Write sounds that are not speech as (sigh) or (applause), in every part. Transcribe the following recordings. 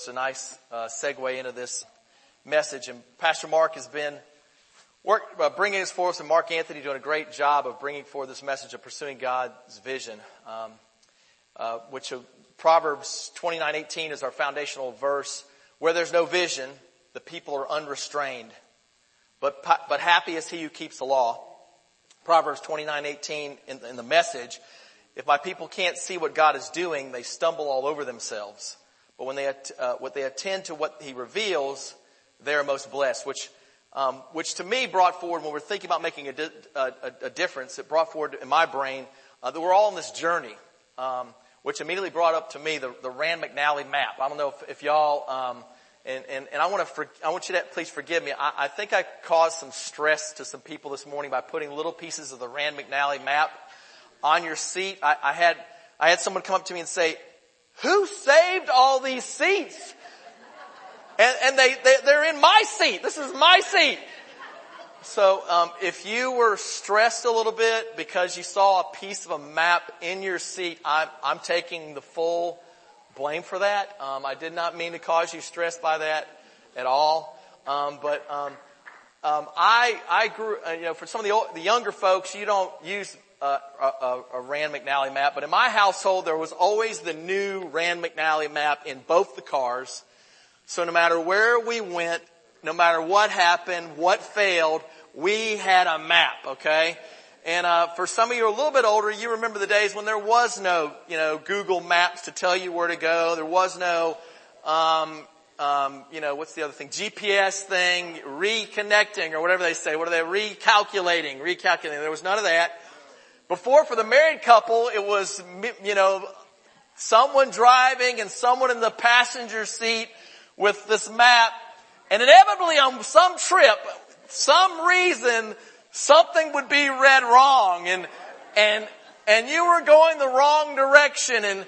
It's a nice uh, segue into this message. And Pastor Mark has been work, uh, bringing this forth, and Mark Anthony doing a great job of bringing forth this message of pursuing God's vision, um, uh, which Proverbs 29:18 is our foundational verse. Where there's no vision, the people are unrestrained. But but happy is he who keeps the law. Proverbs 29:18 in, in the message. If my people can't see what God is doing, they stumble all over themselves. But when they, uh, what they attend to what he reveals, they are most blessed, which, um, which to me brought forward when we're thinking about making a, di- a, a difference, it brought forward in my brain uh, that we're all on this journey, um, which immediately brought up to me the, the Rand McNally map. I don't know if, if y'all, um, and, and, and I want to, for, I want you to please forgive me. I, I think I caused some stress to some people this morning by putting little pieces of the Rand McNally map on your seat. I, I had, I had someone come up to me and say, who saved all these seats? And, and they, they, they're in my seat. This is my seat. So, um, if you were stressed a little bit because you saw a piece of a map in your seat, I'm, I'm taking the full blame for that. Um, I did not mean to cause you stress by that at all. Um, but um, um, I, I grew, uh, you know, for some of the, the younger folks, you don't use a, a, a Rand McNally map, but in my household there was always the new Rand McNally map in both the cars. So no matter where we went, no matter what happened, what failed, we had a map, okay? And uh, for some of you a little bit older, you remember the days when there was no, you know, Google Maps to tell you where to go. There was no, um, um, you know, what's the other thing? GPS thing, reconnecting or whatever they say. What are they? Recalculating, recalculating. There was none of that. Before for the married couple, it was, you know, someone driving and someone in the passenger seat with this map. And inevitably on some trip, some reason, something would be read wrong. And, and, and you were going the wrong direction. And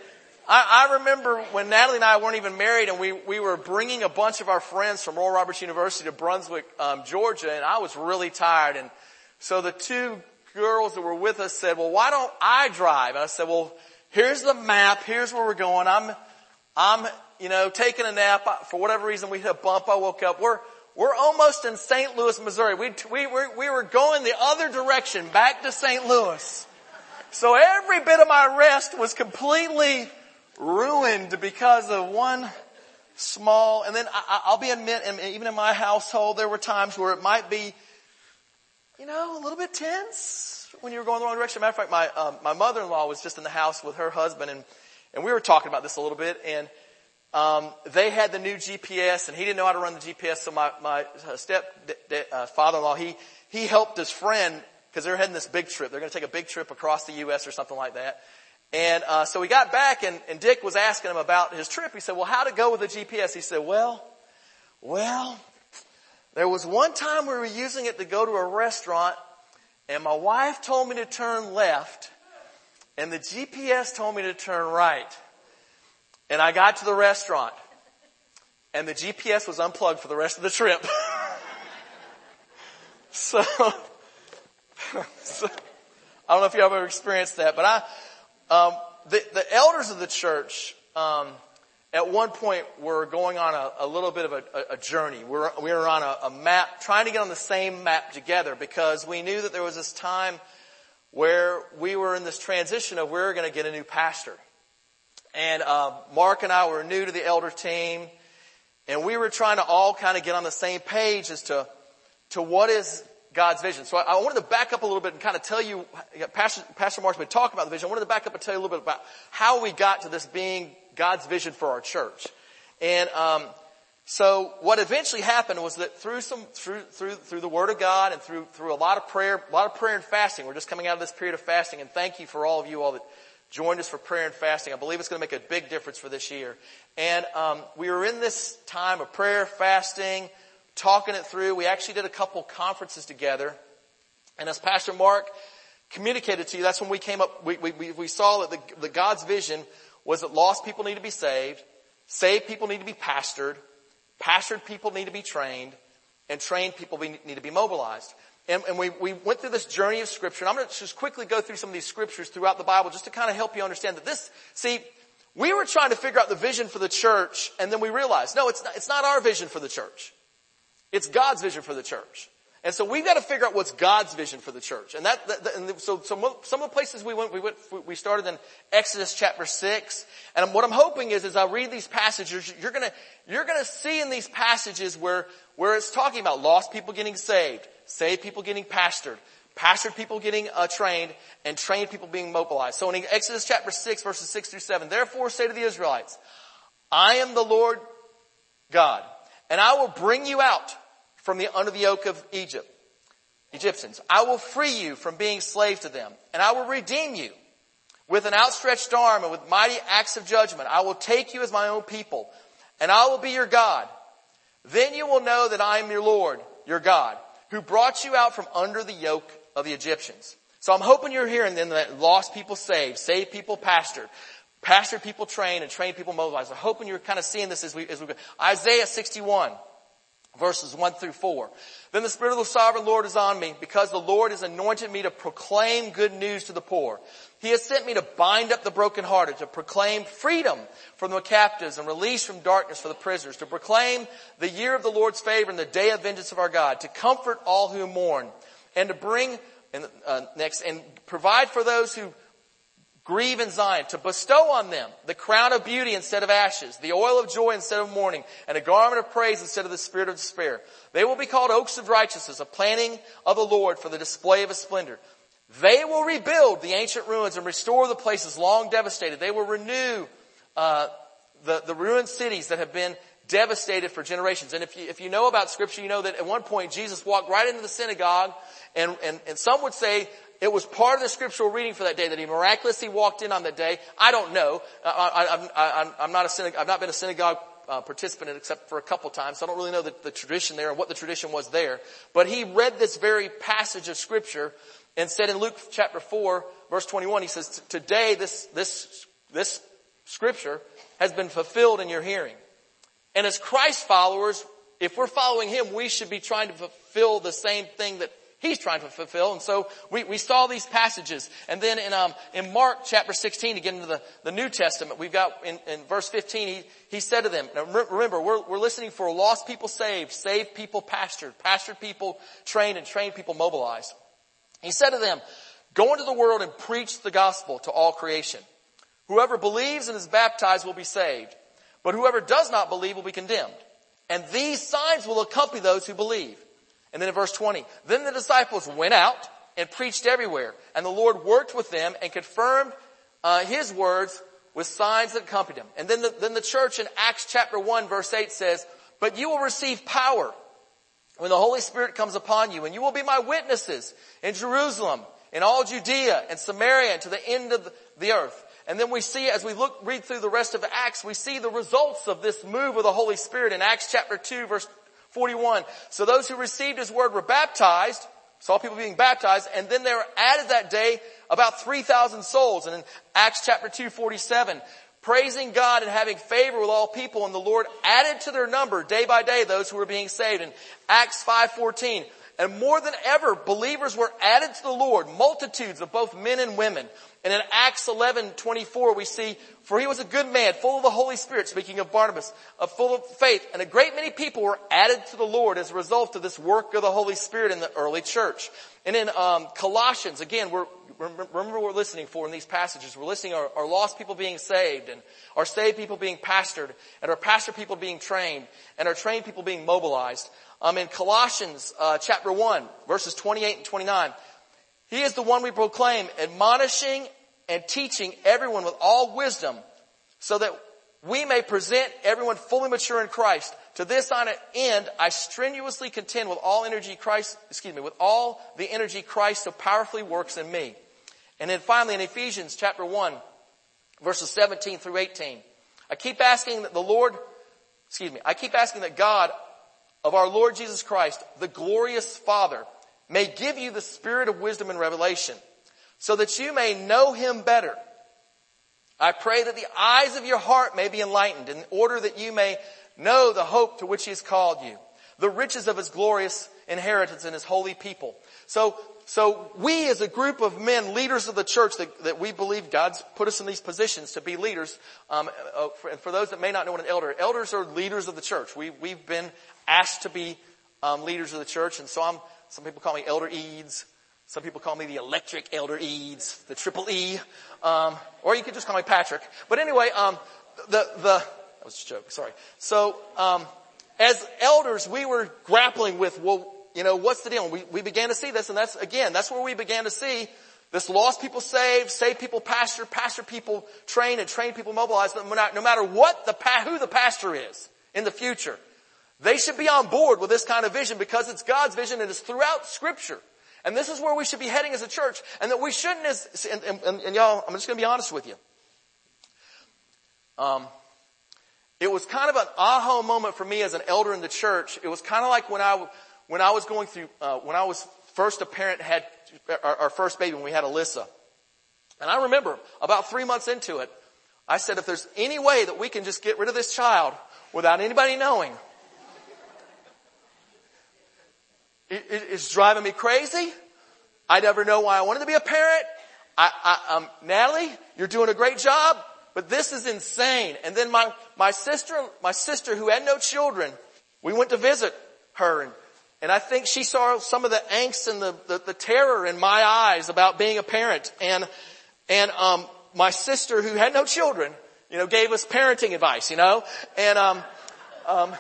I, I remember when Natalie and I weren't even married and we, we were bringing a bunch of our friends from Oral Roberts University to Brunswick, um, Georgia. And I was really tired. And so the two girls that were with us said, well, why don't I drive? And I said, well, here's the map. Here's where we're going. I'm, I'm, you know, taking a nap. For whatever reason, we hit a bump. I woke up. We're, we're almost in St. Louis, Missouri. We, we, we were going the other direction, back to St. Louis. So every bit of my rest was completely ruined because of one small, and then I, will be admit, even in my household, there were times where it might be you know, a little bit tense when you were going the wrong direction. Matter of fact, my, um, my mother-in-law was just in the house with her husband and, and we were talking about this a little bit and, um, they had the new GPS and he didn't know how to run the GPS. So my, my step, uh, father-in-law, he, he helped his friend because they're heading this big trip. They're going to take a big trip across the U.S. or something like that. And, uh, so we got back and, and Dick was asking him about his trip. He said, well, how to go with the GPS? He said, well, well, there was one time we were using it to go to a restaurant and my wife told me to turn left and the GPS told me to turn right. And I got to the restaurant and the GPS was unplugged for the rest of the trip. (laughs) so, (laughs) so, I don't know if you ever experienced that, but I, um, the, the elders of the church, um, at one point we're going on a, a little bit of a, a, journey. We're, we were on a, a, map, trying to get on the same map together because we knew that there was this time where we were in this transition of we were going to get a new pastor. And uh, Mark and I were new to the elder team, and we were trying to all kind of get on the same page as to to what is God's vision. So I, I wanted to back up a little bit and kind of tell you, Pastor, Pastor Mark's been talking about the vision. I wanted to back up and tell you a little bit about how we got to this being God's vision for our church. And um, so what eventually happened was that through some through through through the Word of God and through through a lot of prayer, a lot of prayer and fasting. We're just coming out of this period of fasting, and thank you for all of you all that joined us for prayer and fasting. I believe it's going to make a big difference for this year. And um, we were in this time of prayer, fasting, talking it through. We actually did a couple conferences together, and as Pastor Mark communicated to you, that's when we came up. We we we saw that the, the God's vision was that lost people need to be saved, saved people need to be pastored, pastored people need to be trained, and trained people need to be mobilized. And, and we, we went through this journey of scripture, and I'm going to just quickly go through some of these scriptures throughout the Bible just to kind of help you understand that this, see, We were trying to figure out the vision for the church and then we realized, no, it's not, it's not our vision for the church. It's God's vision for the church. And so we've got to figure out what's God's vision for the church. And that, that and so some, some of the places we went, we went, we started in Exodus chapter 6. And what I'm hoping is, as I read these passages, you're gonna, you're gonna see in these passages where, where it's talking about lost people getting saved, saved people getting pastored, pastored people getting uh, trained, and trained people being mobilized. So in Exodus chapter 6 verses 6 through 7, therefore say to the Israelites, I am the Lord God, and I will bring you out from the, under the yoke of Egypt, Egyptians. I will free you from being slave to them and I will redeem you with an outstretched arm and with mighty acts of judgment. I will take you as my own people and I will be your God. Then you will know that I am your Lord, your God, who brought you out from under the yoke of the Egyptians. So I'm hoping you're hearing then that lost people saved, saved people pastored, pastored people trained, and trained people mobilized. I'm hoping you're kind of seeing this as we, as we go. Isaiah 61 verses 1 through 4. Then the Spirit of the Sovereign Lord is on me because the Lord has anointed me to proclaim good news to the poor. He has sent me to bind up the brokenhearted, to proclaim freedom from the captives and release from darkness for the prisoners, to proclaim the year of the Lord's favor and the day of vengeance of our God, to comfort all who mourn, and to bring, and, uh, next, and provide for those who grieve in Zion, to bestow on them the crown of beauty instead of ashes, the oil of joy instead of mourning, and a garment of praise instead of the spirit of despair. They will be called oaks of righteousness, a planting of the Lord for the display of his splendor. They will rebuild the ancient ruins and restore the places long devastated. They will renew uh, the, the ruined cities that have been devastated for generations. And if you, if you know about scripture, you know that at one point Jesus walked right into the synagogue and, and, and some would say it was part of the scriptural reading for that day that he miraculously walked in on that day. I don't know. I, am not a synagogue, I've not been a synagogue uh, participant except for a couple times, so I don't really know the, the tradition there and what the tradition was there. But he read this very passage of scripture and said in Luke chapter 4 verse 21, he says, today this, this, this scripture has been fulfilled in your hearing. And as Christ followers, if we're following him, we should be trying to fulfill the same thing that he's trying to fulfill. And so we, we saw these passages. And then in, um, in Mark chapter 16, to get into the, the New Testament, we've got in, in verse 15, he, he said to them, now remember, we're, we're listening for lost people saved, saved people pastored, pastored people trained, and trained people mobilized. He said to them, go into the world and preach the gospel to all creation. Whoever believes and is baptized will be saved, but whoever does not believe will be condemned. And these signs will accompany those who believe. And then in verse 20, then the disciples went out and preached everywhere, and the Lord worked with them and confirmed uh, His words with signs that accompanied them. And then the, then the church in Acts chapter 1 verse 8 says, but you will receive power when the Holy Spirit comes upon you, and you will be my witnesses in Jerusalem, in all Judea and Samaria, and to the end of the earth. And then we see, as we look, read through the rest of Acts, we see the results of this move of the Holy Spirit in Acts chapter 2 verse 41. So those who received his word were baptized, saw people being baptized, and then there were added that day about 3,000 souls. And in Acts chapter 2, 47, praising God and having favor with all people, and the Lord added to their number day by day those who were being saved. In Acts 5.14, and more than ever, believers were added to the Lord, multitudes of both men and women. And in Acts 11, 24, we see, for he was a good man, full of the Holy Spirit, speaking of Barnabas, full of faith. And a great many people were added to the Lord as a result of this work of the Holy Spirit in the early church. And in um, Colossians, again, we're, remember what we're listening for in these passages. We're listening our, our lost people being saved, and our saved people being pastored, and our pastor people being trained, and our trained people being mobilized. Um, in Colossians uh, chapter 1, verses 28 and 29, he is the one we proclaim, admonishing and teaching everyone with all wisdom so that we may present everyone fully mature in Christ. To this end, I strenuously contend with all energy Christ, excuse me, with all the energy Christ so powerfully works in me. And then finally in Ephesians chapter 1, verses 17 through 18, I keep asking that the Lord, excuse me, I keep asking that God of our Lord Jesus Christ, the glorious Father, may give you the spirit of wisdom and revelation so that you may know him better. I pray that the eyes of your heart may be enlightened in order that you may know the hope to which he has called you, the riches of his glorious inheritance in his holy people. So so we as a group of men, leaders of the church that, that we believe God's put us in these positions to be leaders. Um, uh, for, and for those that may not know what an elder, elders are leaders of the church. We, we've been asked to be um, leaders of the church, and so I'm. Some people call me Elder Eads. Some people call me the Electric Elder Eads, the Triple E, um, or you could just call me Patrick. But anyway, um, the the that was a joke. Sorry. So um, as elders, we were grappling with well you know, what's the deal? we, we began to see this, and that's, again, that's where we began to see this lost people saved, saved people pastor, pastor people train, and train people mobilize. No matter what the, who the pastor is in the future, they should be on board with this kind of vision because it's God's vision and it's throughout scripture. And this is where we should be heading as a church and that we shouldn't as, and, and, and y'all, I'm just going to be honest with you. Um, it was kind of an aha moment for me as an elder in the church. It was kind of like when I, when I was going through, uh, when I was first a parent, had our, our first baby when we had Alyssa. And I remember about three months into it, I said, if there's any way that we can just get rid of this child without anybody knowing, it, it, it's driving me crazy. I never know why I wanted to be a parent. I, I, um, Natalie, you're doing a great job, but this is insane. And then my, my sister, my sister who had no children, we went to visit her and and I think she saw some of the angst and the, the, the terror in my eyes about being a parent. And, and, um, my sister who had no children, you know, gave us parenting advice, you know, and, um, um,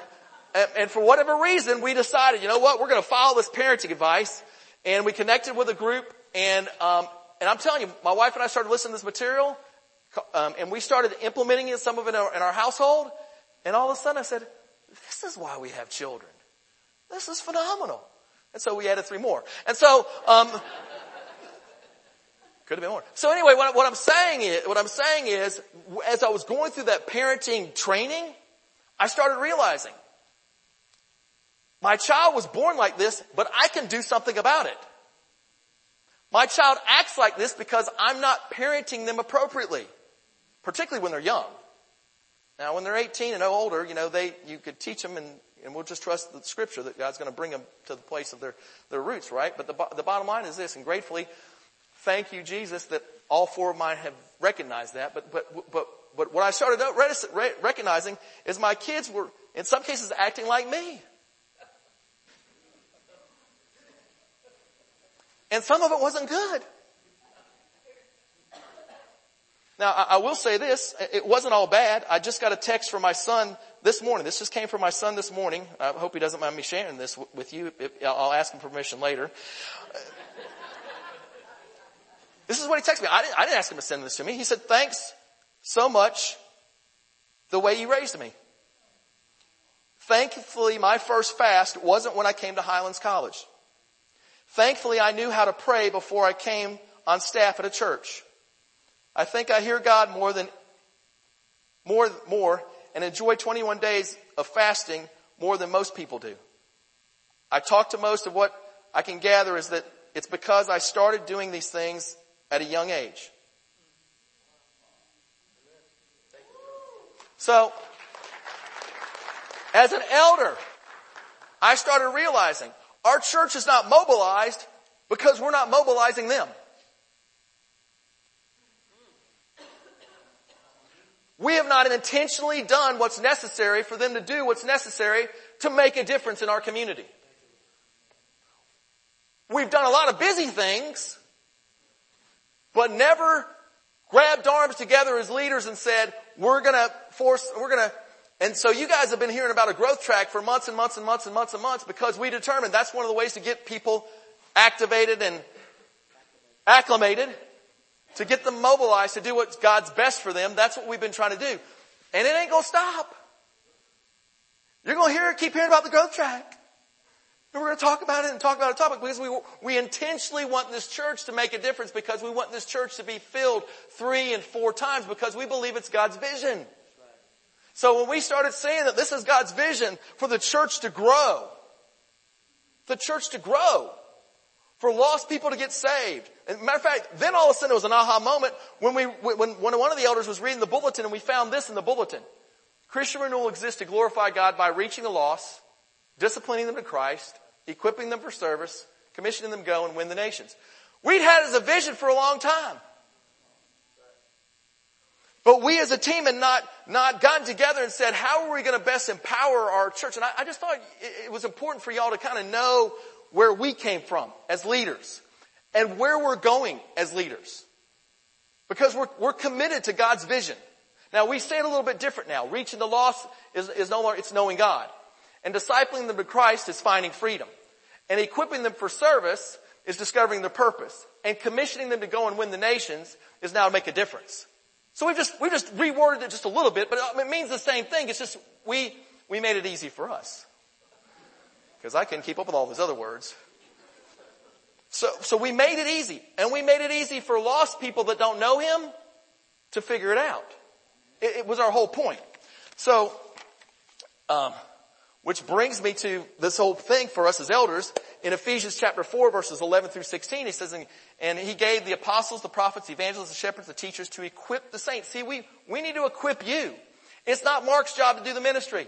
and, for whatever reason, we decided, you know what, we're going to follow this parenting advice. And we connected with a group and, um, and I'm telling you, my wife and I started listening to this material, um, and we started implementing it, some of it in our, in our household. And all of a sudden I said, this is why we have children. This is phenomenal. And so we added three more. And so, um, (laughs) could have been more. So anyway, what, what I'm saying is, what I'm saying is, as I was going through that parenting training, I started realizing my child was born like this, but I can do something about it. My child acts like this because I'm not parenting them appropriately, particularly when they're young. Now, when they're 18 and older, you know, they, you could teach them and and we'll just trust the scripture that God's going to bring them to the place of their, their roots, right? But the, the bottom line is this, and gratefully, thank you, Jesus, that all four of mine have recognized that. But, but, but, but what I started out recognizing is my kids were, in some cases, acting like me. And some of it wasn't good. Now, I, will say this, it wasn't all bad. I just got a text from my son this morning. This just came from my son this morning. I hope he doesn't mind me sharing this with you. I'll ask him permission later. This is what he texted me. I didn't, I didn't ask him to send this to me. He said, thanks so much the way you raised me. Thankfully, my first fast wasn't when I came to Highlands College. Thankfully, I knew how to pray before I came on staff at a church. I think I hear God more than, more, more and enjoy 21 days of fasting more than most people do. I talk to most of what I can gather is that it's because I started doing these things at a young age. So, as an elder, I started realizing our church is not mobilized because we're not mobilizing them. We have not intentionally done what's necessary for them to do what's necessary to make a difference in our community. We've done a lot of busy things, but never grabbed arms together as leaders and said, we're gonna force, we're gonna, and so you guys have been hearing about a growth track for months and months and months and months and months because we determined that's one of the ways to get people activated and acclimated to get them mobilized to do what's God's best for them. That's what we've been trying to do. And it ain't gonna stop. You're gonna hear, keep hearing about the growth track. And we're going to talk about it and talk about a topic because we, we intentionally want this church to make a difference because we want this church to be filled three and four times because we believe it's God's vision. So when we started saying that this is God's vision for the church to grow, the church to grow, for lost people to get saved. And matter of fact, then all of a sudden it was an aha moment when we, when, when one of the elders was reading the bulletin and we found this in the bulletin. Christian renewal exists to glorify God by reaching the lost, disciplining them to Christ, equipping them for service, commissioning them to go and win the nations. We'd had as a vision for a long time. But we as a team had not, not gotten together and said, how are we going to best empower our church? And I, I just thought it, it was important for y'all to kind of know where we came from as leaders and where we're going as leaders. Because we're, we're committed to God's vision. Now we say it a little bit different now. Reaching the lost is, is no longer, it's knowing God. And discipling them to Christ is finding freedom. And equipping them for service is discovering their purpose. And commissioning them to go and win the nations is now to make a difference. So we've just, we just reworded it just a little bit, but it means the same thing. It's just, we, we made it easy for us. Because I couldn't keep up with all those other words. So, so we made it easy. And we made it easy for lost people that don't know Him to figure it out. It, it was our whole point. So, um, which brings me to this whole thing for us as elders. In Ephesians chapter 4 verses 11 through 16, he says, and he gave the apostles, the prophets, the evangelists, the shepherds, the teachers to equip the saints. See, we, we need to equip you. It's not Mark's job to do the ministry.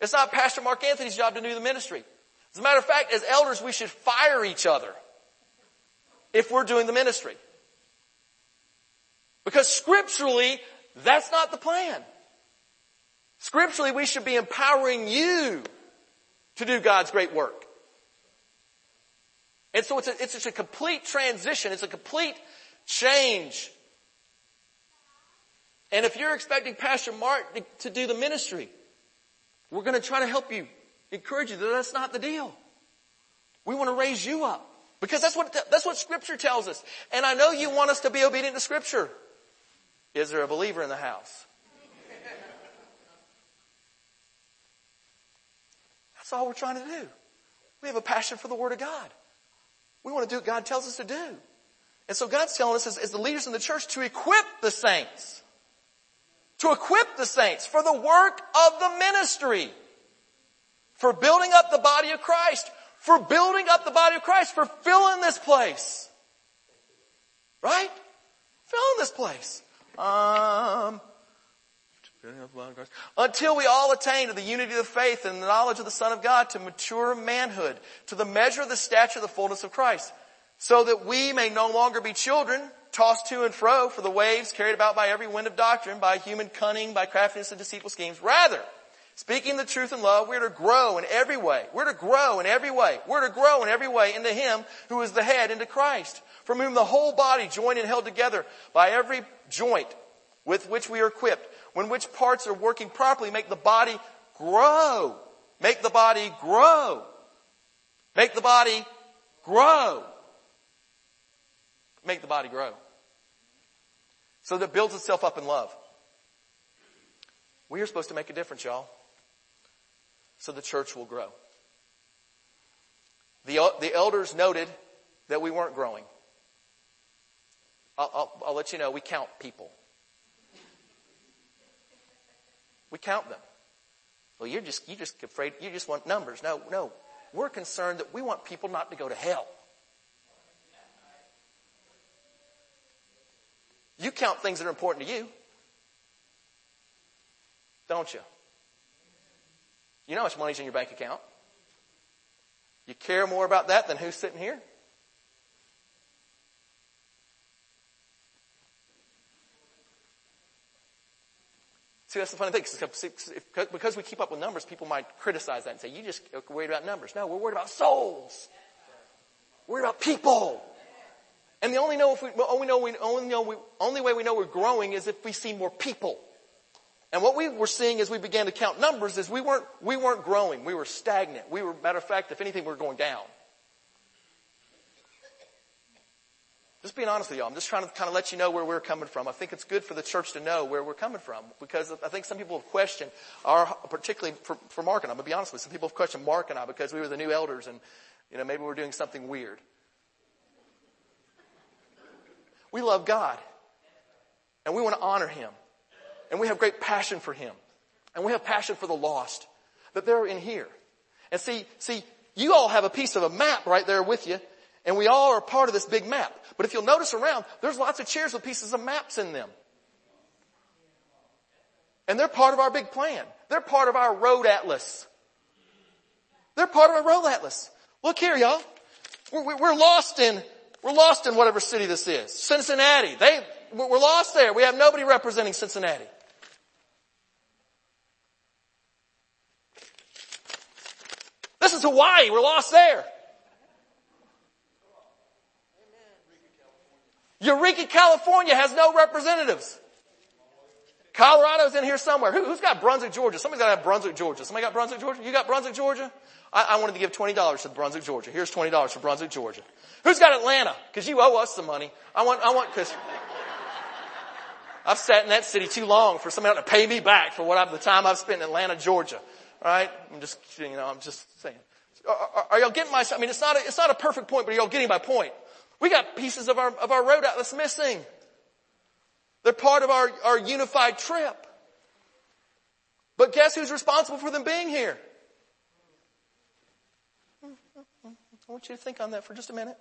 It's not Pastor Mark Anthony's job to do the ministry. As a matter of fact, as elders, we should fire each other if we're doing the ministry. Because scripturally, that's not the plan. Scripturally, we should be empowering you to do God's great work. And so it's a, it's a complete transition. It's a complete change. And if you're expecting Pastor Mark to, to do the ministry, we're going to try to help you, encourage you that that's not the deal. We want to raise you up. Because that's what, that's what scripture tells us. And I know you want us to be obedient to scripture. Is there a believer in the house? That's all we're trying to do. We have a passion for the Word of God. We want to do what God tells us to do. And so God's telling us as, as the leaders in the church to equip the saints. To equip the saints for the work of the ministry. For building up the body of Christ for building up the body of Christ, for filling this place. Right? Filling this place. Um, until we all attain to the unity of the faith and the knowledge of the Son of God, to mature manhood, to the measure of the stature of the fullness of Christ, so that we may no longer be children, tossed to and fro for the waves, carried about by every wind of doctrine, by human cunning, by craftiness and deceitful schemes. Rather, Speaking the truth in love, we're to grow in every way. We're to grow in every way. We're to grow in every way into Him who is the head, into Christ, from whom the whole body joined and held together by every joint with which we are equipped, when which parts are working properly, make the body grow. Make the body grow. Make the body grow. Make the body grow. So that it builds itself up in love. We are supposed to make a difference, y'all so the church will grow. The, uh, the elders noted that we weren't growing. I'll, I'll, I'll let you know, we count people. We count them. Well, you're just, you just afraid, you just want numbers. No, no. We're concerned that we want people not to go to hell. You count things that are important to you. Don't you? You know how much money's in your bank account. You care more about that than who's sitting here? See, that's the funny thing. Because we keep up with numbers, people might criticize that and say, you just worried about numbers. No, we're worried about souls. We're worried about people. And the only know if we, only know we, only know we, only way we know we're growing is if we see more people. And what we were seeing as we began to count numbers is we weren't, we weren't growing. We were stagnant. We were, matter of fact, if anything, we were going down. Just being honest with y'all, I'm just trying to kind of let you know where we're coming from. I think it's good for the church to know where we're coming from because I think some people have questioned our, particularly for, for Mark and I, I'm to be honest with you, some people have questioned Mark and I because we were the new elders and, you know, maybe we're doing something weird. We love God and we want to honor Him and we have great passion for Him. And we have passion for the lost. That they're in here. And see, see, you all have a piece of a map right there with you. And we all are part of this big map. But if you'll notice around, there's lots of chairs with pieces of maps in them. And they're part of our big plan. They're part of our road atlas. They're part of our road atlas. Look here, y'all. We're, we're lost in, we're lost in whatever city this is. Cincinnati. They, we're lost there. We have nobody representing Cincinnati. This is Hawaii. We're lost there. Eureka, California has no representatives. Colorado's in here somewhere. Who, has got Brunswick, Georgia? Somebody's got to have Brunswick, Georgia. Somebody got Brunswick, Georgia? You got Brunswick, Georgia? I, I wanted to give $20 to Brunswick, Georgia. Here's $20 for Brunswick, Georgia. Who's got Atlanta? Cause you owe us some money. I want, I want, cause I've sat in that city too long for somebody to pay me back for what I've, the time I've spent in Atlanta, Georgia. Alright? I'm just, you know, I'm just saying. Are, are, are y'all getting my, I mean, it's not a, it's not a perfect point, but are y'all getting my point? We got pieces of our, of our road atlas missing. They're part of our, our unified trip. But guess who's responsible for them being here? I want you to think on that for just a minute.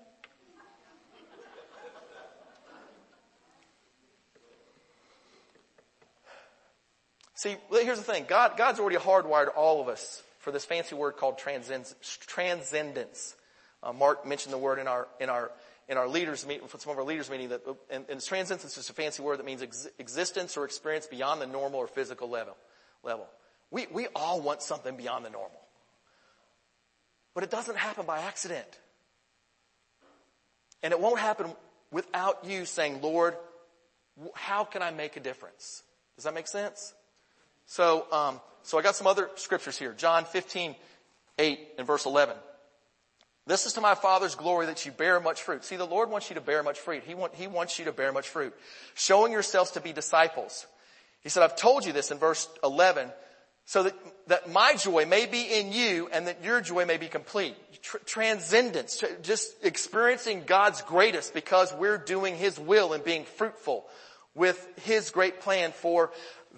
See, here's the thing. God, God's already hardwired all of us for this fancy word called transcendence. Uh, Mark mentioned the word in our, in our, in our leaders some of our leaders meeting that, and, and transcendence is just a fancy word that means ex- existence or experience beyond the normal or physical level. level. We, we all want something beyond the normal. But it doesn't happen by accident. And it won't happen without you saying, Lord, how can I make a difference? Does that make sense? So, um, so I got some other scriptures here. John 15, 8 and verse 11. This is to my Father's glory that you bear much fruit. See, the Lord wants you to bear much fruit. He, want, he wants you to bear much fruit. Showing yourselves to be disciples. He said, I've told you this in verse 11 so that, that my joy may be in you and that your joy may be complete. Tr- transcendence, tr- just experiencing God's greatest because we're doing His will and being fruitful with His great plan for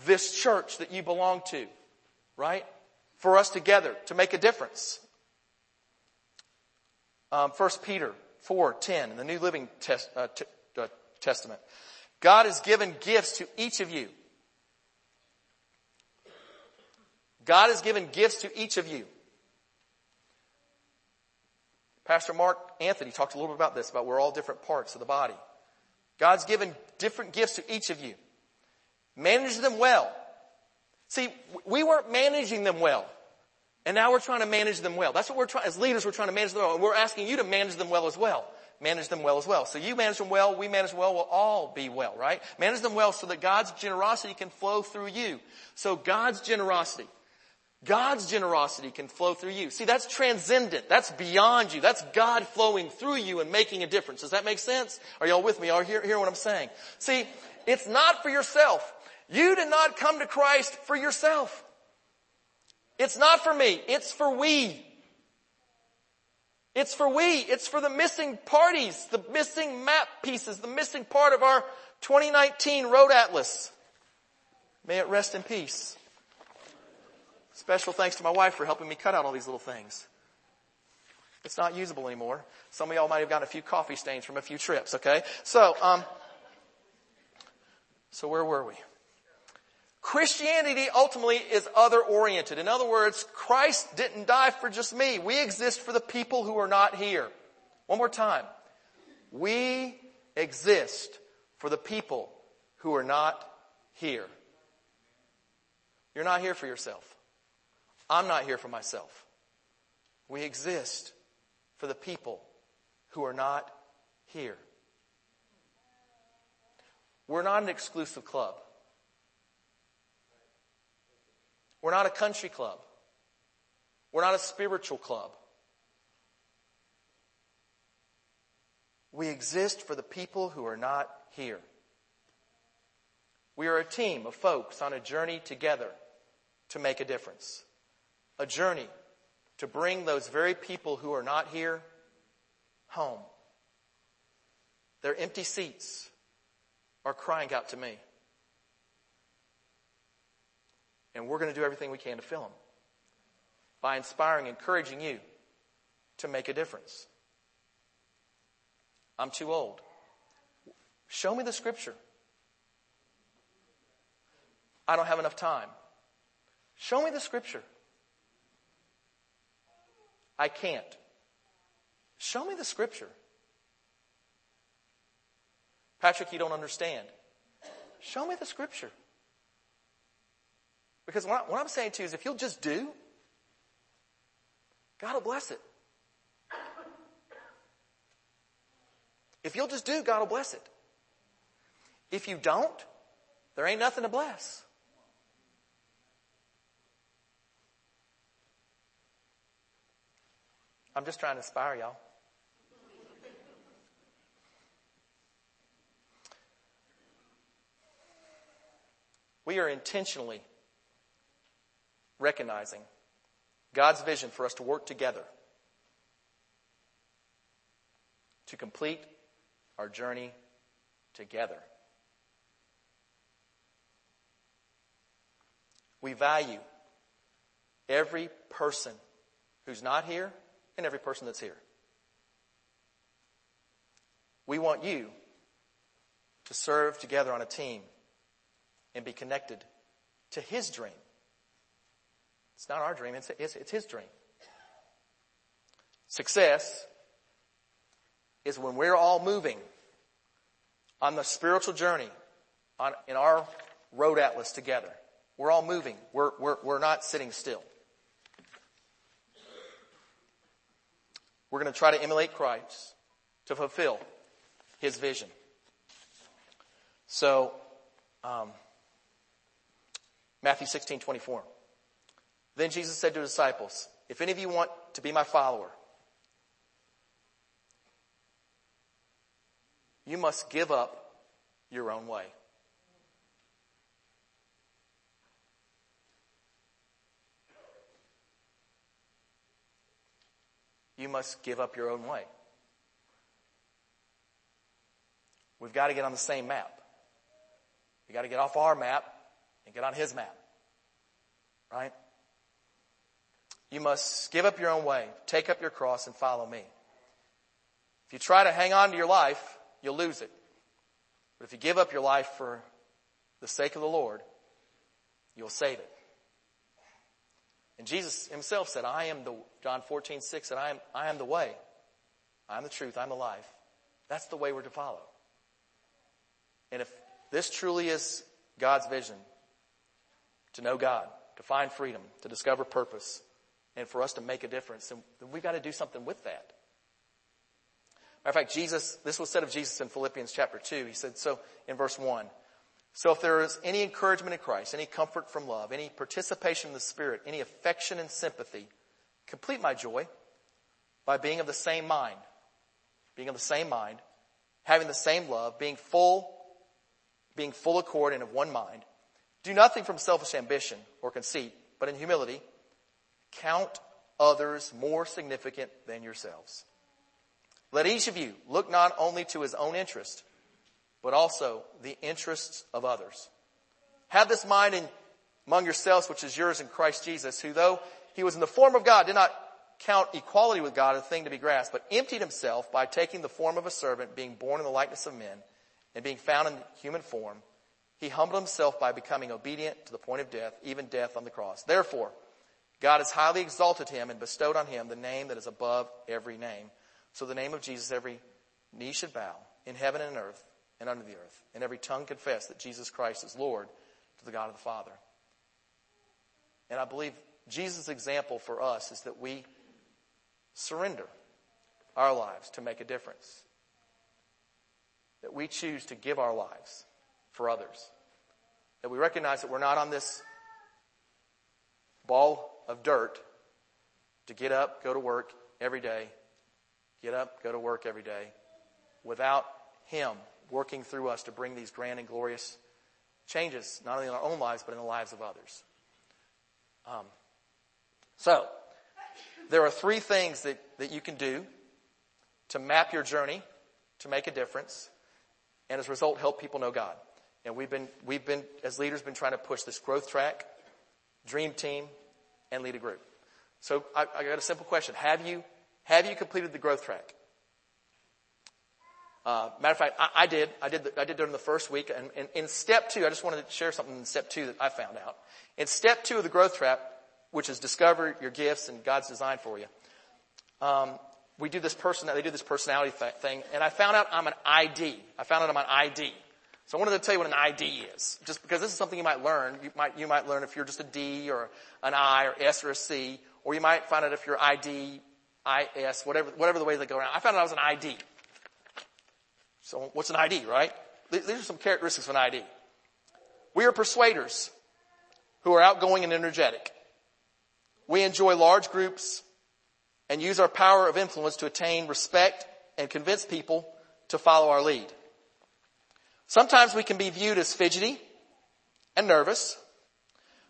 this church that you belong to, right? For us together to make a difference. Um, 1 Peter 4, 10 in the New Living Test, uh, t- uh, Testament. God has given gifts to each of you. God has given gifts to each of you. Pastor Mark Anthony talked a little bit about this, about we're all different parts of the body. God's given different gifts to each of you. Manage them well. See, we weren't managing them well. And now we're trying to manage them well. That's what we're trying, as leaders, we're trying to manage them well. And we're asking you to manage them well as well. Manage them well as well. So you manage them well, we manage well, we'll all be well, right? Manage them well so that God's generosity can flow through you. So God's generosity, God's generosity can flow through you. See, that's transcendent. That's beyond you. That's God flowing through you and making a difference. Does that make sense? Are y'all with me? Are you hear what I'm saying? See, it's not for yourself. You did not come to Christ for yourself. It's not for me. It's for we. It's for we. It's for the missing parties, the missing map pieces, the missing part of our 2019 road atlas. May it rest in peace. Special thanks to my wife for helping me cut out all these little things. It's not usable anymore. Some of y'all might have gotten a few coffee stains from a few trips, okay? So, um, so where were we? Christianity ultimately is other oriented. In other words, Christ didn't die for just me. We exist for the people who are not here. One more time. We exist for the people who are not here. You're not here for yourself. I'm not here for myself. We exist for the people who are not here. We're not an exclusive club. We're not a country club. We're not a spiritual club. We exist for the people who are not here. We are a team of folks on a journey together to make a difference. A journey to bring those very people who are not here home. Their empty seats are crying out to me. And we're going to do everything we can to fill them by inspiring, encouraging you to make a difference. I'm too old. Show me the scripture. I don't have enough time. Show me the scripture. I can't. Show me the scripture. Patrick, you don't understand. Show me the scripture. Because what I'm saying to you is if you'll just do, God will bless it. If you'll just do, God will bless it. If you don't, there ain't nothing to bless. I'm just trying to inspire y'all. We are intentionally recognizing God's vision for us to work together to complete our journey together. We value every person who's not here and every person that's here. We want you to serve together on a team and be connected to His dream. It's not our dream, it's, it's, it's His dream. Success is when we're all moving on the spiritual journey on, in our road atlas together. We're all moving. We're, we're, we're not sitting still. We're going to try to emulate Christ to fulfill his vision. So, um, Matthew 16, 24. Then Jesus said to his disciples, if any of you want to be my follower, you must give up your own way. You must give up your own way. We've got to get on the same map. We got to get off our map and get on his map. Right? You must give up your own way, take up your cross and follow me. If you try to hang on to your life, you'll lose it. But if you give up your life for the sake of the Lord, you'll save it. And Jesus himself said, I am the, John 14, 6 said, I am, I am the way. I'm the truth. I'm the life. That's the way we're to follow. And if this truly is God's vision, to know God, to find freedom, to discover purpose, and for us to make a difference, then we've got to do something with that. Matter of fact, Jesus, this was said of Jesus in Philippians chapter 2. He said, so in verse 1, so if there is any encouragement in Christ, any comfort from love, any participation in the Spirit, any affection and sympathy, complete my joy by being of the same mind, being of the same mind, having the same love, being full, being full accord and of one mind. Do nothing from selfish ambition or conceit, but in humility, count others more significant than yourselves. Let each of you look not only to his own interest, but also the interests of others. Have this mind in, among yourselves, which is yours in Christ Jesus, who though he was in the form of God, did not count equality with God a thing to be grasped, but emptied himself by taking the form of a servant, being born in the likeness of men, and being found in human form. He humbled himself by becoming obedient to the point of death, even death on the cross. Therefore, God has highly exalted him and bestowed on him the name that is above every name. So the name of Jesus, every knee should bow in heaven and earth and under the earth, and every tongue confess that Jesus Christ is Lord to the God of the Father. And I believe Jesus' example for us is that we surrender our lives to make a difference. That we choose to give our lives for others. That we recognize that we're not on this ball of dirt to get up, go to work every day, get up, go to work every day without Him working through us to bring these grand and glorious changes, not only in our own lives, but in the lives of others. Um, so, there are three things that, that you can do to map your journey to make a difference, and as a result, help people know God. And we've been, we've been, as leaders, been trying to push this growth track, dream team, and lead a group. So I, I got a simple question. Have you, have you completed the growth track? Uh, matter of fact, I, I did. I did. The, I did during the first week. And, and, in step two, I just wanted to share something in step two that I found out. In step two of the growth track, which is discover your gifts and God's design for you, um, we do this person, they do this personality th- thing, and I found out I'm an ID. I found out I'm an ID. So I wanted to tell you what an ID is, just because this is something you might learn. You might, you might learn if you're just a D or an I or S or a C, or you might find out if you're ID, IS, whatever, whatever the way they go around. I found out I was an ID. So what's an ID, right? These are some characteristics of an ID. We are persuaders who are outgoing and energetic. We enjoy large groups and use our power of influence to attain respect and convince people to follow our lead. Sometimes we can be viewed as fidgety and nervous,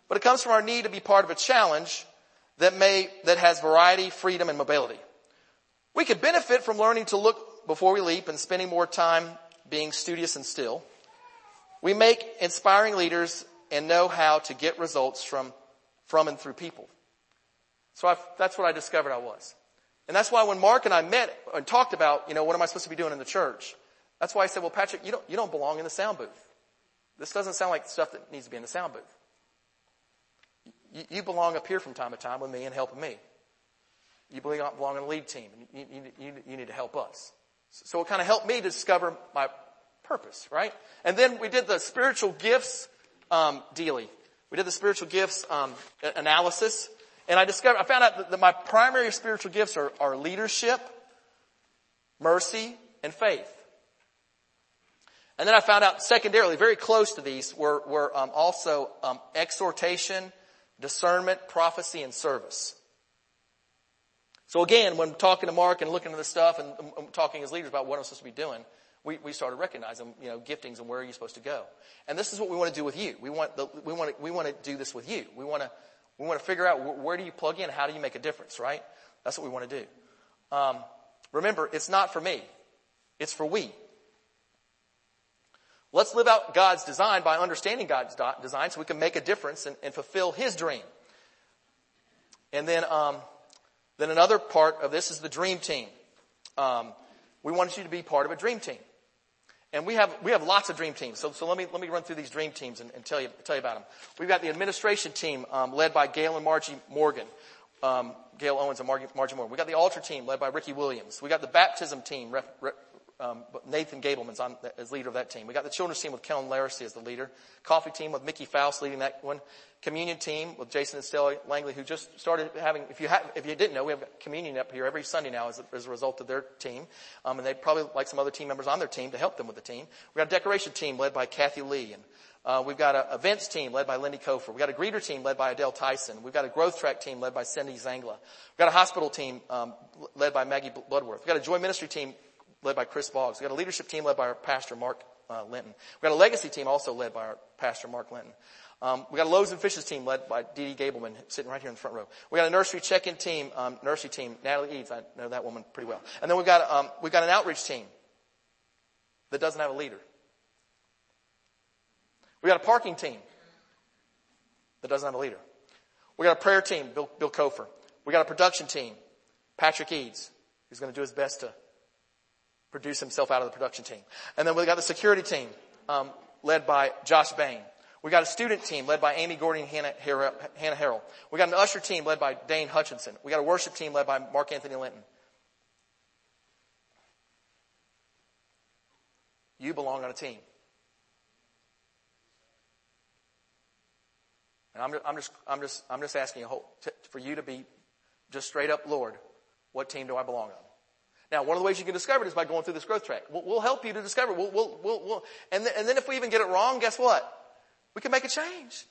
but it comes from our need to be part of a challenge that may, that has variety, freedom, and mobility. We could benefit from learning to look before we leap and spending more time being studious and still. We make inspiring leaders and know how to get results from, from and through people. So I've, that's what I discovered I was. And that's why when Mark and I met and talked about, you know, what am I supposed to be doing in the church? That's why I said, well, Patrick, you don't, you don't belong in the sound booth. This doesn't sound like stuff that needs to be in the sound booth. You, you belong up here from time to time with me and helping me. You belong, in the lead team. You, you, you, need to help us. So it kind of helped me to discover my purpose, right? And then we did the spiritual gifts um, dealing. We did the spiritual gifts um, analysis, and I discovered, I found out that, that my primary spiritual gifts are, are leadership, mercy, and faith. And then I found out secondarily, very close to these, were, were um, also um, exhortation, discernment, prophecy, and service. So again, when talking to Mark and looking at this stuff and, and talking as leaders about what I'm supposed to be doing, we, we started recognizing, you know, giftings and where are you supposed to go. And this is what we want to do with you. We want, the, we want to, we want to do this with you. We want to, we want to figure out where, where do you plug in? How do you make a difference, right? That's what we want to do. Um, remember, it's not for me. It's for we. Let's live out God's design by understanding God's design so we can make a difference and, and fulfill His dream. And then, um, then another part of this is the dream team. Um, we want you to be part of a dream team. And we have, we have lots of dream teams. So, so let me, let me run through these dream teams and, and tell you, tell you about them. We've got the administration team, um, led by Gail and Margie Morgan. Um, Gail Owens and Margie, Margie Morgan. We got the altar team led by Ricky Williams. We got the baptism team, ref, um, Nathan Gableman's on as leader of that team. We got the children's team with Kellen Laracy as the leader. Coffee team with Mickey Faust leading that one. Communion team with Jason and Stella Langley, who just started having. If you have, if you didn't know, we have communion up here every Sunday now as a, as a result of their team, um, and they'd probably like some other team members on their team to help them with the team. We got a decoration team led by Kathy Lee and. Uh, we've got an events team led by Lindy Kofer. We've got a greeter team led by Adele Tyson. We've got a growth track team led by Cindy Zangla. We've got a hospital team um, led by Maggie Bloodworth. We've got a joy ministry team led by Chris Boggs. We've got a leadership team led by our pastor, Mark uh, Linton. We've got a legacy team also led by our pastor, Mark Linton. Um, we got a Loaves and Fishes team led by Dee Dee Gableman, sitting right here in the front row. We got a nursery check-in team, um, nursery team, Natalie Eads. I know that woman pretty well. And then we've got um, we've got an outreach team that doesn't have a leader. We got a parking team that doesn't have a leader. We got a prayer team, Bill, Bill Kofer. We got a production team, Patrick Eads, who's going to do his best to produce himself out of the production team. And then we got the security team, um, led by Josh Bain. We got a student team led by Amy Gordon and Hannah, Hannah Harrell. We got an usher team led by Dane Hutchinson. We got a worship team led by Mark Anthony Linton. You belong on a team. And I'm, I'm just, I'm just, I'm just asking you for you to be just straight up, Lord, what team do I belong on? Now, one of the ways you can discover it is by going through this growth track. We'll, we'll help you to discover. We'll, we'll, we'll, and, th- and then if we even get it wrong, guess what? We can make a change.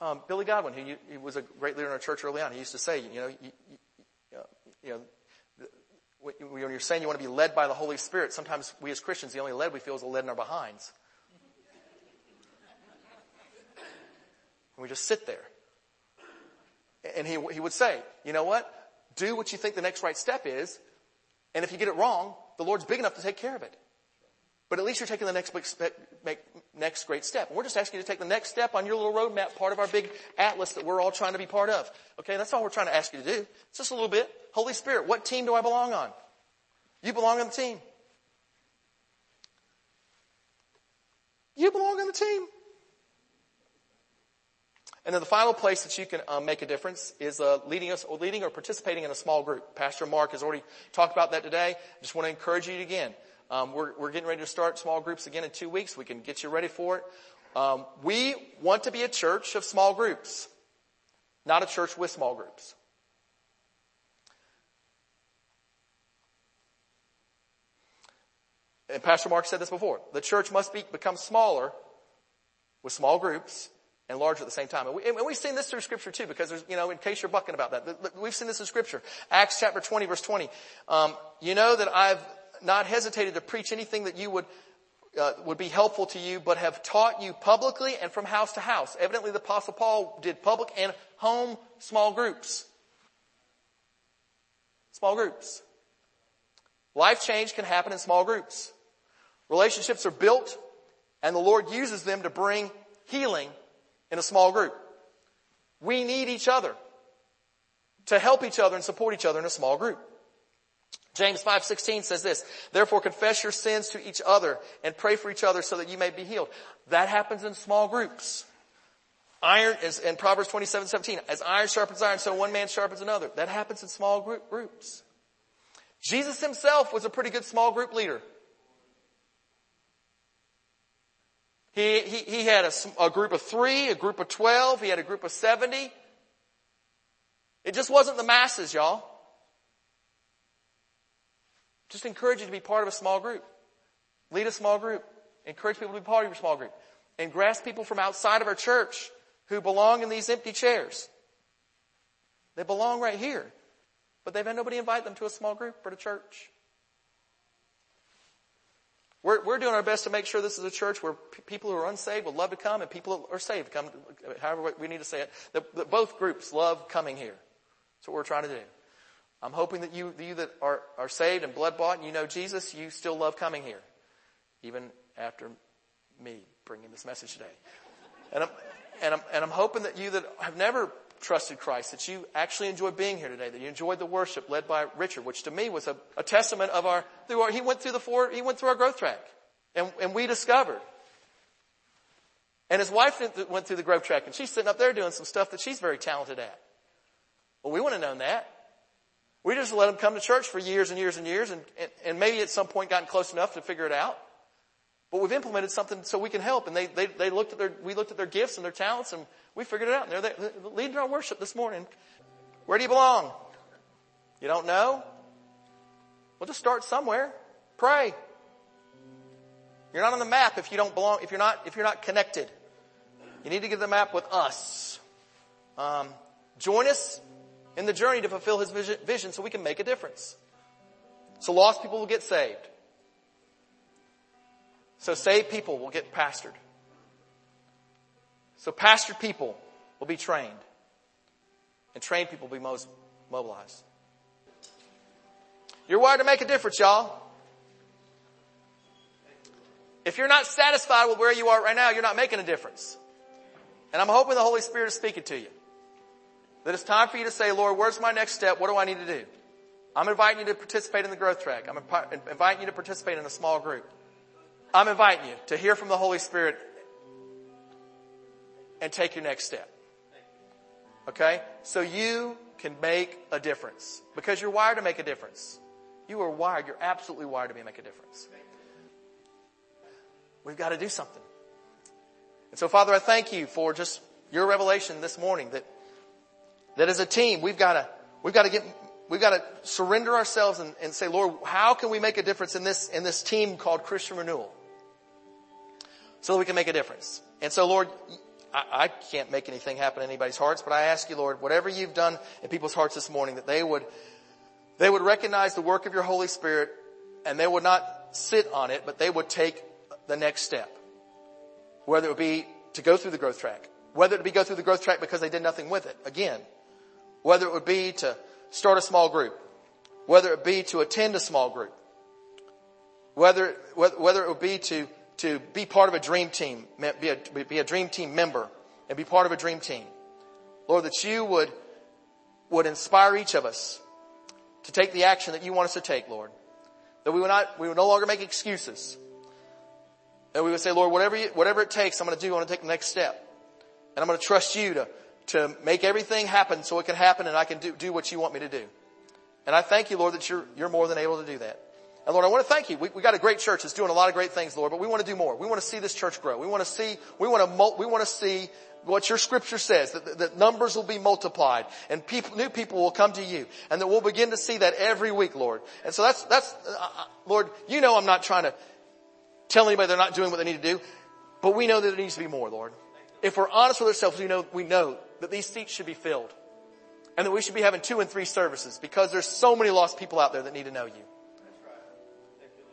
Um, Billy Godwin, he, he, was a great leader in our church early on, he used to say, you know, you, you, you know, when you're saying you want to be led by the Holy Spirit, sometimes we as Christians, the only lead we feel is the lead in our behinds. (laughs) And we just sit there. And he, he would say, you know what? Do what you think the next right step is. And if you get it wrong, the Lord's big enough to take care of it. But at least you're taking the next, next great step. And we're just asking you to take the next step on your little roadmap, part of our big atlas that we're all trying to be part of. Okay, that's all we're trying to ask you to do. It's just a little bit. Holy Spirit, what team do I belong on? You belong on the team. You belong on the team. And then the final place that you can um, make a difference is uh, leading us or leading or participating in a small group. Pastor Mark has already talked about that today. I just want to encourage you again. Um, we're, we're getting ready to start small groups again in two weeks. We can get you ready for it. Um, we want to be a church of small groups, not a church with small groups. And Pastor Mark said this before. The church must be, become smaller with small groups and larger at the same time. And, we, have seen this through scripture too, because there's, you know, in case you're bucking about that, we've seen this in scripture. Acts chapter 20 verse 20. Um, you know that I've not hesitated to preach anything that you would, uh, would be helpful to you, but have taught you publicly and from house to house. Evidently the apostle Paul did public and home small groups. Small groups. Life change can happen in small groups. Relationships are built and the Lord uses them to bring healing in a small group. We need each other to help each other and support each other in a small group. James 5:16 says this, therefore confess your sins to each other and pray for each other so that you may be healed. That happens in small groups. Iron is in Proverbs 27:17, as iron sharpens iron, so one man sharpens another. That happens in small group, groups. Jesus himself was a pretty good small group leader. He, he, he had a, a group of three, a group of 12, he had a group of 70. It just wasn't the masses, y'all. Just encourage you to be part of a small group. Lead a small group. Encourage people to be part of your small group. And grasp people from outside of our church who belong in these empty chairs. They belong right here. But they've had nobody invite them to a small group or to church. We're, we're doing our best to make sure this is a church where p- people who are unsaved would love to come and people who are saved come, however we need to say it. That, that both groups love coming here. That's what we're trying to do. I'm hoping that you, you that are, are saved and blood bought and you know Jesus, you still love coming here. Even after me bringing this message today. And I'm, and I'm, and I'm hoping that you that have never trusted Christ, that you actually enjoyed being here today, that you enjoyed the worship led by Richard, which to me was a, a testament of our, through our, he went through the four, he went through our growth track. And, and we discovered. And his wife went through the growth track and she's sitting up there doing some stuff that she's very talented at. Well, we wouldn't have known that. We just let them come to church for years and years and years and, and, and maybe at some point gotten close enough to figure it out. But we've implemented something so we can help. And they, they, they looked at their, we looked at their gifts and their talents and we figured it out. And they're there, leading our worship this morning. Where do you belong? You don't know? Well, just start somewhere. Pray. You're not on the map if you don't belong, if you're not, if you're not connected. You need to get the map with us. Um, join us in the journey to fulfill His vision so we can make a difference. So lost people will get saved. So saved people will get pastored. So pastored people will be trained. And trained people will be most mobilized. You're wired to make a difference, y'all. If you're not satisfied with where you are right now, you're not making a difference. And I'm hoping the Holy Spirit is speaking to you. That it's time for you to say, Lord, where's my next step? What do I need to do? I'm inviting you to participate in the growth track. I'm inviting you to participate in a small group. I'm inviting you to hear from the Holy Spirit and take your next step. Okay? So you can make a difference because you're wired to make a difference. You are wired. You're absolutely wired to make a difference. We've got to do something. And so Father, I thank you for just your revelation this morning that, that as a team, we've got to, we've got to get, we've got to surrender ourselves and, and say, Lord, how can we make a difference in this, in this team called Christian Renewal? So that we can make a difference. And so Lord, I, I can't make anything happen in anybody's hearts, but I ask you, Lord, whatever you've done in people's hearts this morning, that they would, they would recognize the work of your Holy Spirit and they would not sit on it, but they would take the next step. Whether it would be to go through the growth track, whether it would be go through the growth track because they did nothing with it, again, whether it would be to start a small group, whether it be to attend a small group, whether, whether it would be to to be part of a dream team, be a, be a dream team member and be part of a dream team. Lord, that you would, would inspire each of us to take the action that you want us to take, Lord. That we would not, we would no longer make excuses. That we would say, Lord, whatever you, whatever it takes, I'm going to do, I'm going to take the next step. And I'm going to trust you to, to make everything happen so it can happen and I can do, do what you want me to do. And I thank you, Lord, that you're, you're more than able to do that. And Lord, I want to thank you. We, we got a great church that's doing a lot of great things, Lord, but we want to do more. We want to see this church grow. We want to see, we want to, we want to see what your scripture says, that, that numbers will be multiplied and people, new people will come to you and that we'll begin to see that every week, Lord. And so that's, that's, uh, uh, Lord, you know I'm not trying to tell anybody they're not doing what they need to do, but we know that there needs to be more, Lord. If we're honest with ourselves, we know, we know that these seats should be filled and that we should be having two and three services because there's so many lost people out there that need to know you.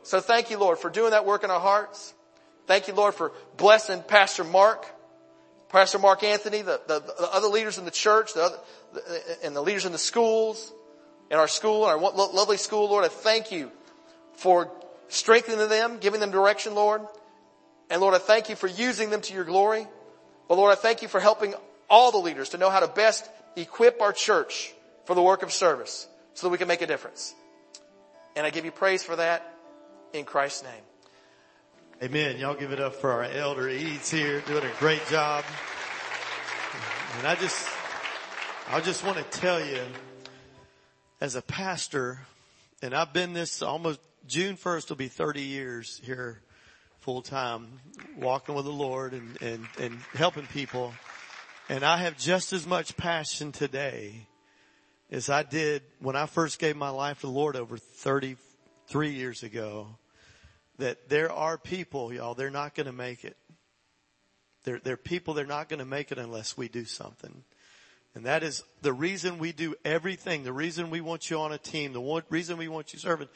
So thank you, Lord, for doing that work in our hearts. Thank you, Lord, for blessing Pastor Mark, Pastor Mark Anthony, the, the, the other leaders in the church, the other, and the leaders in the schools, in our school, in our lovely school, Lord. I thank you for strengthening them, giving them direction, Lord. And Lord, I thank you for using them to your glory. But Lord, I thank you for helping all the leaders to know how to best equip our church for the work of service so that we can make a difference. And I give you praise for that in Christ's name. Amen. Y'all give it up for our elder Eads here doing a great job. And I just, I just want to tell you as a pastor, and I've been this almost June 1st will be 30 years here full time walking with the Lord and, and, and helping people. And I have just as much passion today as I did when I first gave my life to the Lord over 33 years ago that there are people, y'all, they're not going to make it. There are people, they're not going to make it unless we do something. And that is the reason we do everything. The reason we want you on a team. The one, reason we want you serving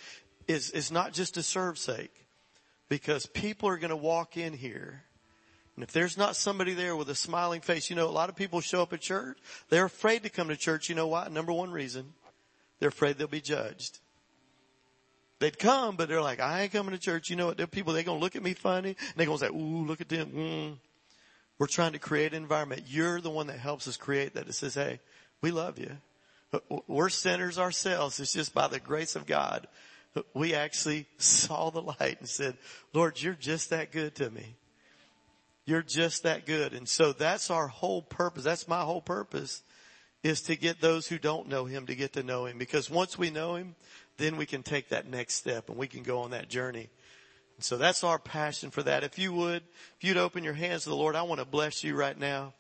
is, is not just to serve sake. Because people are going to walk in here. And if there's not somebody there with a smiling face, you know, a lot of people show up at church. They're afraid to come to church. You know why? Number one reason. They're afraid they'll be judged. They'd come, but they're like, I ain't coming to church. You know what? There people, they're going to look at me funny. And they're going to say, ooh, look at them. Mm. We're trying to create an environment. You're the one that helps us create that. It says, hey, we love you. We're sinners ourselves. It's just by the grace of God. We actually (laughs) saw the light and said, Lord, you're just that good to me. You're just that good. And so that's our whole purpose. That's my whole purpose is to get those who don't know him to get to know him. Because once we know him, then we can take that next step and we can go on that journey. And so that's our passion for that. If you would, if you'd open your hands to the Lord, I want to bless you right now.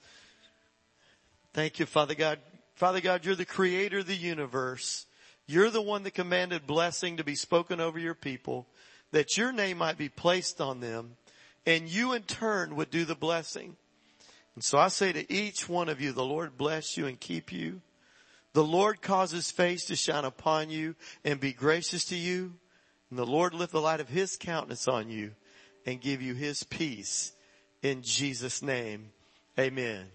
Thank you, Father God. Father God, you're the creator of the universe. You're the one that commanded blessing to be spoken over your people, that your name might be placed on them, and you in turn would do the blessing. And so I say to each one of you, the Lord bless you and keep you. The Lord cause his face to shine upon you and be gracious to you. And the Lord lift the light of his countenance on you and give you his peace in Jesus name. Amen.